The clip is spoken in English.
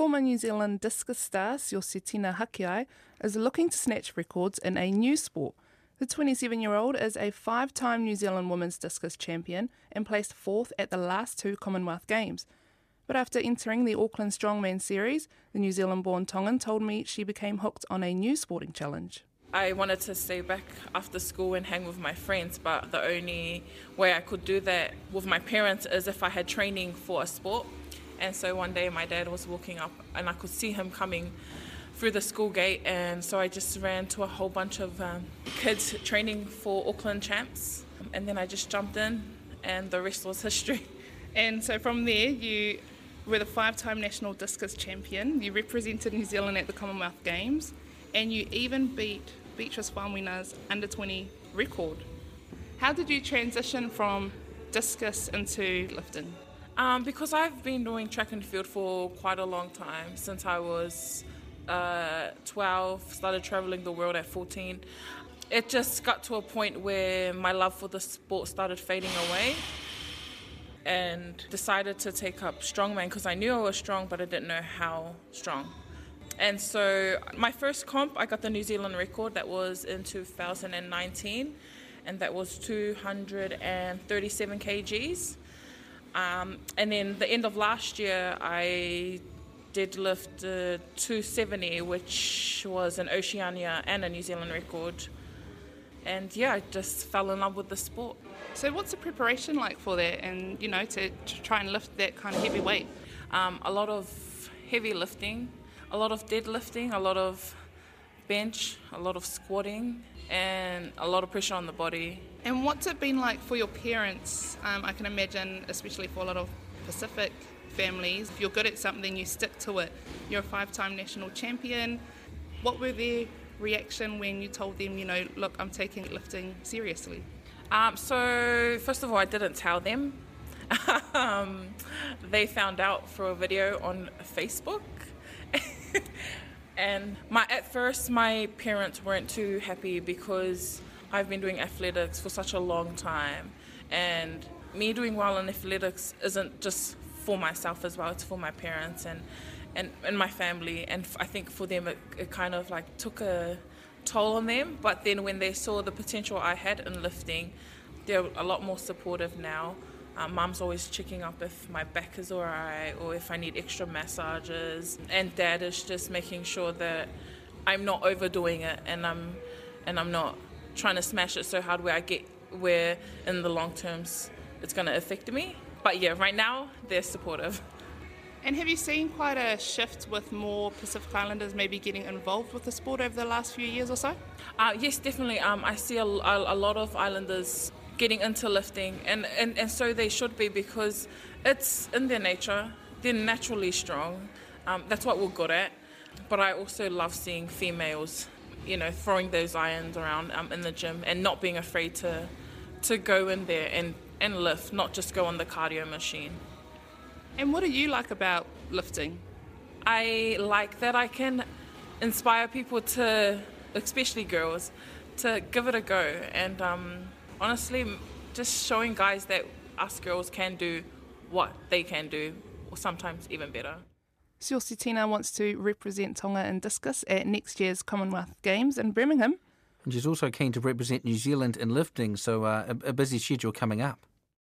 Former New Zealand discus star Siositina Hakeai is looking to snatch records in a new sport. The 27 year old is a five time New Zealand women's discus champion and placed fourth at the last two Commonwealth Games. But after entering the Auckland Strongman Series, the New Zealand born Tongan told me she became hooked on a new sporting challenge. I wanted to stay back after school and hang with my friends, but the only way I could do that with my parents is if I had training for a sport. And so one day my dad was walking up and I could see him coming through the school gate, and so I just ran to a whole bunch of um, kids training for Auckland champs. And then I just jumped in, and the rest was history. And so from there, you were the five time national discus champion, you represented New Zealand at the Commonwealth Games, and you even beat Beatrice Faumuina's under 20 record. How did you transition from discus into lifting? Um, because I've been doing track and field for quite a long time, since I was uh, 12, started traveling the world at 14. It just got to a point where my love for the sport started fading away and decided to take up strongman because I knew I was strong, but I didn't know how strong. And so my first comp, I got the New Zealand record that was in 2019, and that was 237 kgs. Um, and then the end of last year, I did lift uh, 270, which was an Oceania and a New Zealand record. And yeah, I just fell in love with the sport. So, what's the preparation like for that, and you know, to, to try and lift that kind of heavy weight? Um, a lot of heavy lifting, a lot of deadlifting, a lot of bench, a lot of squatting, and a lot of pressure on the body. And what's it been like for your parents? Um, I can imagine, especially for a lot of Pacific families, if you're good at something, you stick to it. You're a five time national champion. What were their reaction when you told them, you know, look, I'm taking lifting seriously? Um, so, first of all, I didn't tell them. um, they found out through a video on Facebook. and my at first, my parents weren't too happy because I've been doing athletics for such a long time. And me doing well in athletics isn't just for myself as well, it's for my parents and, and, and my family. And I think for them, it, it kind of like took a toll on them. But then when they saw the potential I had in lifting, they're a lot more supportive now. Um, Mum's always checking up if my back is alright or if I need extra massages, and Dad is just making sure that I'm not overdoing it and I'm and I'm not trying to smash it so hard where I get where in the long terms it's going to affect me. But yeah, right now they're supportive. And have you seen quite a shift with more Pacific Islanders maybe getting involved with the sport over the last few years or so? Uh, yes, definitely. Um, I see a, a, a, lot of Islanders getting into lifting, and, and, and so they should be because it's in their nature. They're naturally strong. Um, that's what we're good at. But I also love seeing females, you know, throwing those irons around um, in the gym and not being afraid to to go in there and, and lift, not just go on the cardio machine. And what do you like about lifting? I like that I can inspire people to, especially girls, to give it a go. And um, honestly, just showing guys that us girls can do what they can do, or sometimes even better. Siositina wants to represent Tonga in discus at next year's Commonwealth Games in Birmingham. And she's also keen to represent New Zealand in lifting, so uh, a, a busy schedule coming up.